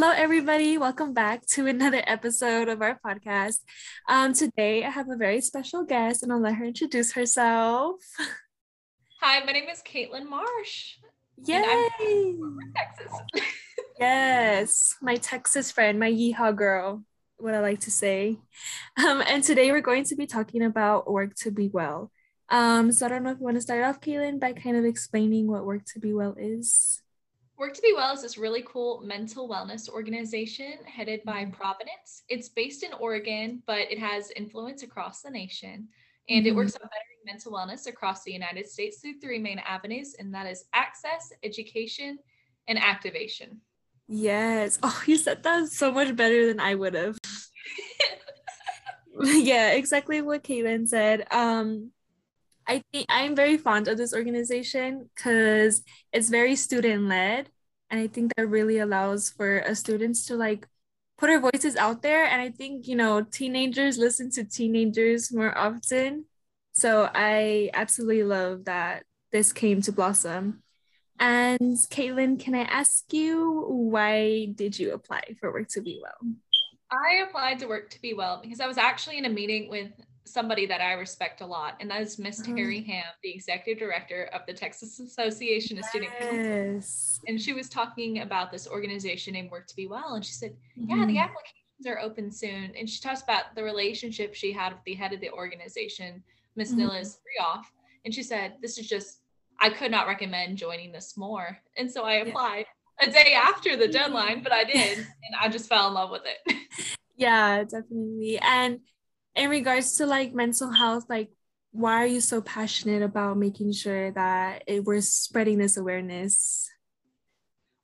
Hello, everybody. Welcome back to another episode of our podcast. Um, today, I have a very special guest, and I'll let her introduce herself. Hi, my name is Caitlin Marsh. Yay! Texas. yes, my Texas friend, my yeehaw girl, what I like to say. Um, and today, we're going to be talking about work to be well. Um, so I don't know if you want to start off, Caitlin, by kind of explaining what work to be well is. Work to Be Well is this really cool mental wellness organization headed by Mm-hmm. Providence. It's based in Oregon, but it has influence across the nation. And Mhm. it works on bettering mental wellness across the United States through three main avenues, and that is access, education, and activation. Yes. Oh, you said that so much better than I would have. yeah, exactly what Caitlin said. Um, I think I'm very fond of this organization because it's very student led, and I think that really allows for students to like put our voices out there. And I think you know teenagers listen to teenagers more often, so I absolutely love that this came to blossom. And Caitlin, can I ask you why did you apply for Work to Be Well? I applied to Work to Be Well because I was actually in a meeting with somebody that I respect a lot, and that is Miss Mhm. Terry Ham, the executive director of the Texas Association of Student Council. Yes. and she was talking about this organization named Work to Be Well, and she said, "Yeah, Mhm. the applications are open soon." And she talks about the relationship she had with the head of the organization, Miss Mhm. Nilis Rioff, and she said, "This is just I could not recommend joining this more." And so I applied a day after the deadline, but I did, and I just fell in love with it. Yeah, definitely. And in regards to like mental health, like why are you so passionate about making sure that it, we're spreading this awareness?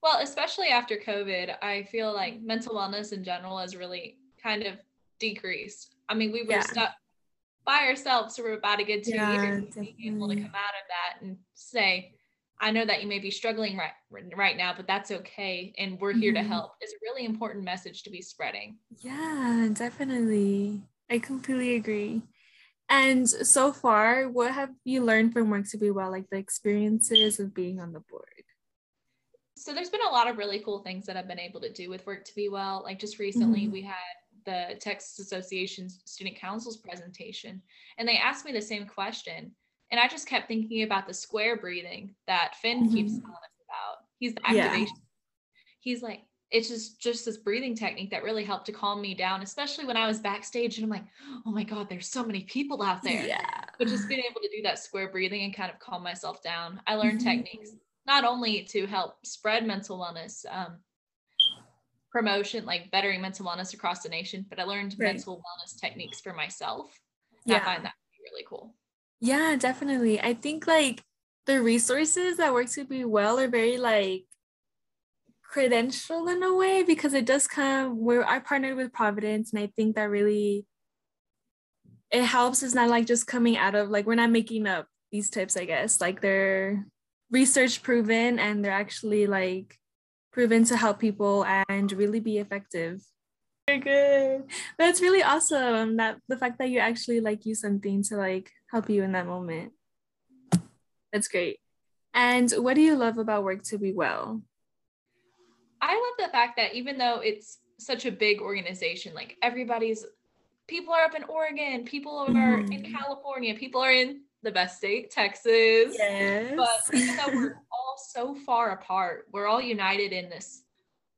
Well, especially after COVID, I feel like mental wellness in general has really kind of decreased. I mean, we were Yeah. stuck by ourselves for about a good two Yeah, years. and Being able to come out of that and say, I know that you may be struggling right right now, but that's okay. And we're here to Mhm. help is a really important message to be spreading. Yeah, definitely. I completely agree. And so far, what have you learned from Work to Be Well, like the experiences of being on the board? So there's been a lot of really cool things that I've been able to do with Work to Be Well. Like just recently, Mhm. we had the Texas Association's Student Council's presentation, and they asked me the same question. And I just kept thinking about the square breathing that Finn keeps Mhm. telling us about. He's the Yeah. activation. He's like, it's just just this breathing technique that really helped to calm me down, especially when I was backstage and I'm like, oh my God, there's so many people out there. Yeah. But just being able to do that square breathing and kind of calm myself down. I learned Mhm. techniques not only to help spread mental wellness um, promotion, like bettering mental wellness across the nation, but I learned Right. mental wellness techniques for myself. And I Yeah. find that really cool. Yeah, definitely. I think like the resources that work to be well are very like credential in a way because it does come where I partnered with Providence and I think that really it helps it's not like just coming out of like we're not making up these tips, I guess. Like they're research proven and they're actually like proven to help people and really be effective. Very good. That's really awesome that the fact that you actually like use something to like help you in that moment. That's great. And what do you love about Work to Be Well? I love the fact that even though it's such a big organization, like everybody's people are up in Oregon, people are in Mhm. California, people are in the best state, Texas. Yes. But even though we're all so far apart, we're all united in this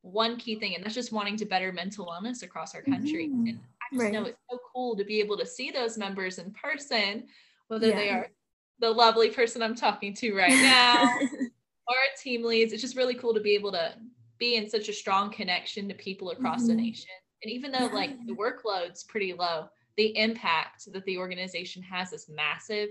one key thing, and that's just wanting to better mental wellness across our country. Mhm. And I just know it's so cool to be able to see those members in person, whether they are the lovely person I'm talking to right now or our team leads. It's just really cool to be able to be in such a strong connection to people across the Mhm. nation. And even though like the workload's pretty low, the impact that the organization has is massive.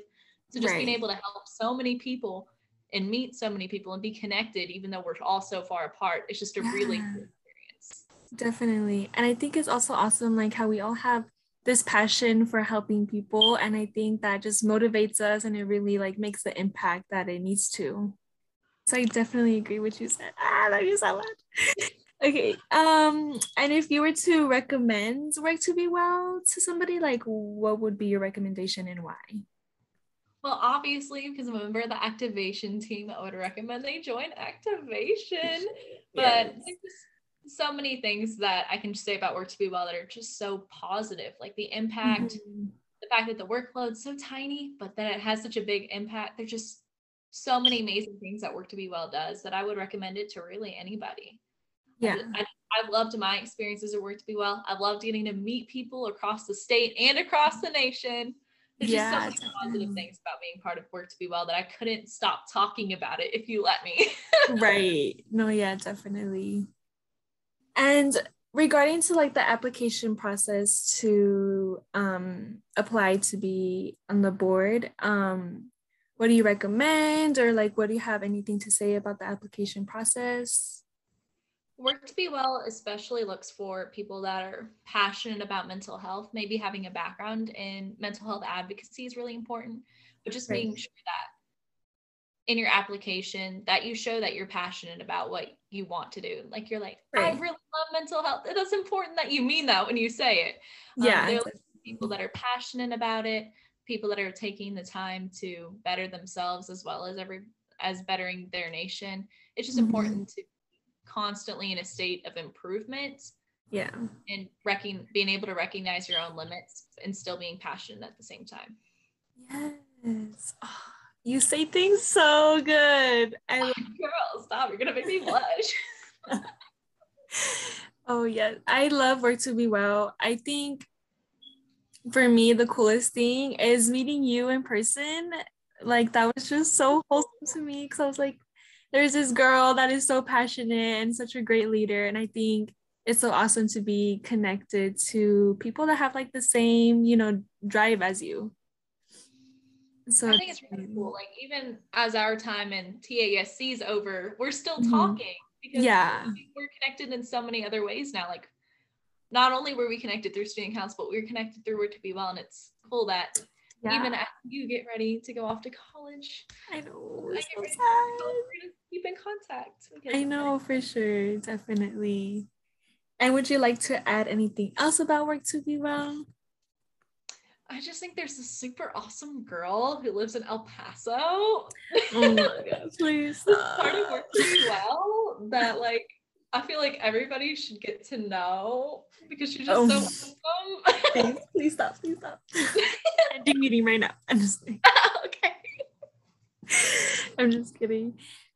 So just being able to help so many people and meet so many people and be connected, even though we're all so far apart, it's just a really cool experience. Definitely. And I think it's also awesome, like how we all have this passion for helping people. And I think that just motivates us and it really like makes the impact that it needs to. So I definitely agree with you said. Ah, I love you so much. Okay. Um, and if you were to recommend work to be well to somebody, like what would be your recommendation and why? Well, obviously, because I'm a member of the activation team, I would recommend they join activation. But Yes. so many things that I can say about Work to Be Well that are just so positive, like the impact, mm-hmm. the fact that the workload's so tiny, but that it has such a big impact. They're just so many amazing things that Work to Be Well does that I would recommend it to really anybody. Yeah. I, I've loved my experiences at Work to Be Well. I've loved getting to meet people across the state and across the nation. There's yeah, just so many positive things about being part of Work to Be Well that I couldn't stop talking about it if you let me. right. No, yeah, definitely. And regarding to like the application process to um, apply to be on the board, um, what do you recommend or like what do you have anything to say about the application process? Work to Be Well especially looks for people that are passionate about mental health. Maybe having a background in mental health advocacy is really important, but just right. making sure that in your application that you show that you're passionate about what you want to do. Like you're like, right. I really love mental health. It's important that you mean that when you say it. Um, yeah. Um, people that are passionate about it, people that are taking the time to better themselves as well as every as bettering their nation. It's just mm-hmm. important to constantly in a state of improvement. Yeah. And being able to recognize your own limits and still being passionate at the same time. Yes. Oh, you say things so good. I love- Girl, stop. You're gonna make me blush. oh yeah. I love work to be well. I think for me the coolest thing is meeting you in person. Like that was just so wholesome to me because I was like, there's this girl that is so passionate and such a great leader. And I think it's so awesome to be connected to people that have like the same, you know, drive as you. So I think it's really cool. Like even as our time in TASC is over, we're still mm-hmm. talking because yeah, we're connected in so many other ways now. Like not only were we connected through student council, but we were connected through Work to Be Well, and it's cool that yeah. even as you get ready to go off to college. I know. I so sad. keep in contact. I know for sure, definitely. And would you like to add anything else about Work to Be Well? I just think there's a super awesome girl who lives in El Paso. Oh my god, please. This part of Work to Be Well that like I feel like everybody should get to know because she's just oh. so awesome. please, please stop. Please stop. Ending meeting right now. I'm just kidding. okay. I'm just kidding.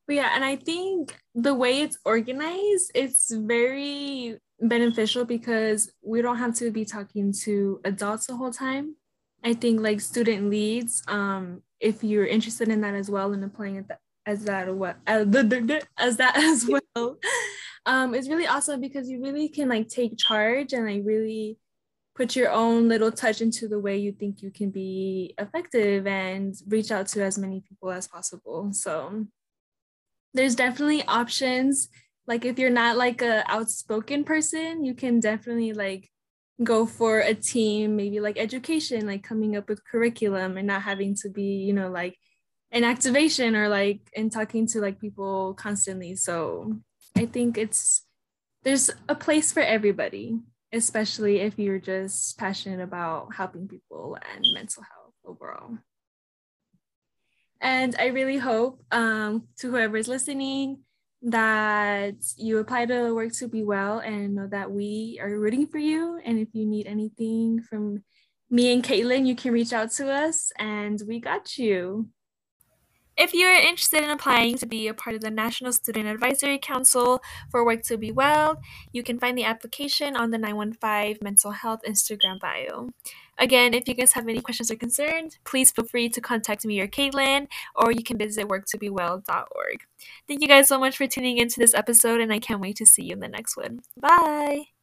But yeah, and I think the way it's organized, it's very beneficial because we don't have to be talking to adults the whole time. I think like student leads, um, if you're interested in that as well and applying it as that what as that as well um, it's really awesome because you really can like take charge and like really put your own little touch into the way you think you can be effective and reach out to as many people as possible. So there's definitely options. Like if you're not like a outspoken person, you can definitely like go for a team, maybe like education, like coming up with curriculum and not having to be, you know, like an activation or like and talking to like people constantly. So I think it's there's a place for everybody, especially if you're just passionate about helping people and mental health overall. And I really hope um, to whoever's listening that you apply to work to be well and know that we are rooting for you. And if you need anything from me and Caitlin, you can reach out to us and we got you. If you are interested in applying to be a part of the National Student Advisory Council for Work to Be Well, you can find the application on the 915 Mental Health Instagram bio. Again, if you guys have any questions or concerns, please feel free to contact me or Caitlin, or you can visit worktobewell.org. Thank you guys so much for tuning into this episode, and I can't wait to see you in the next one. Bye!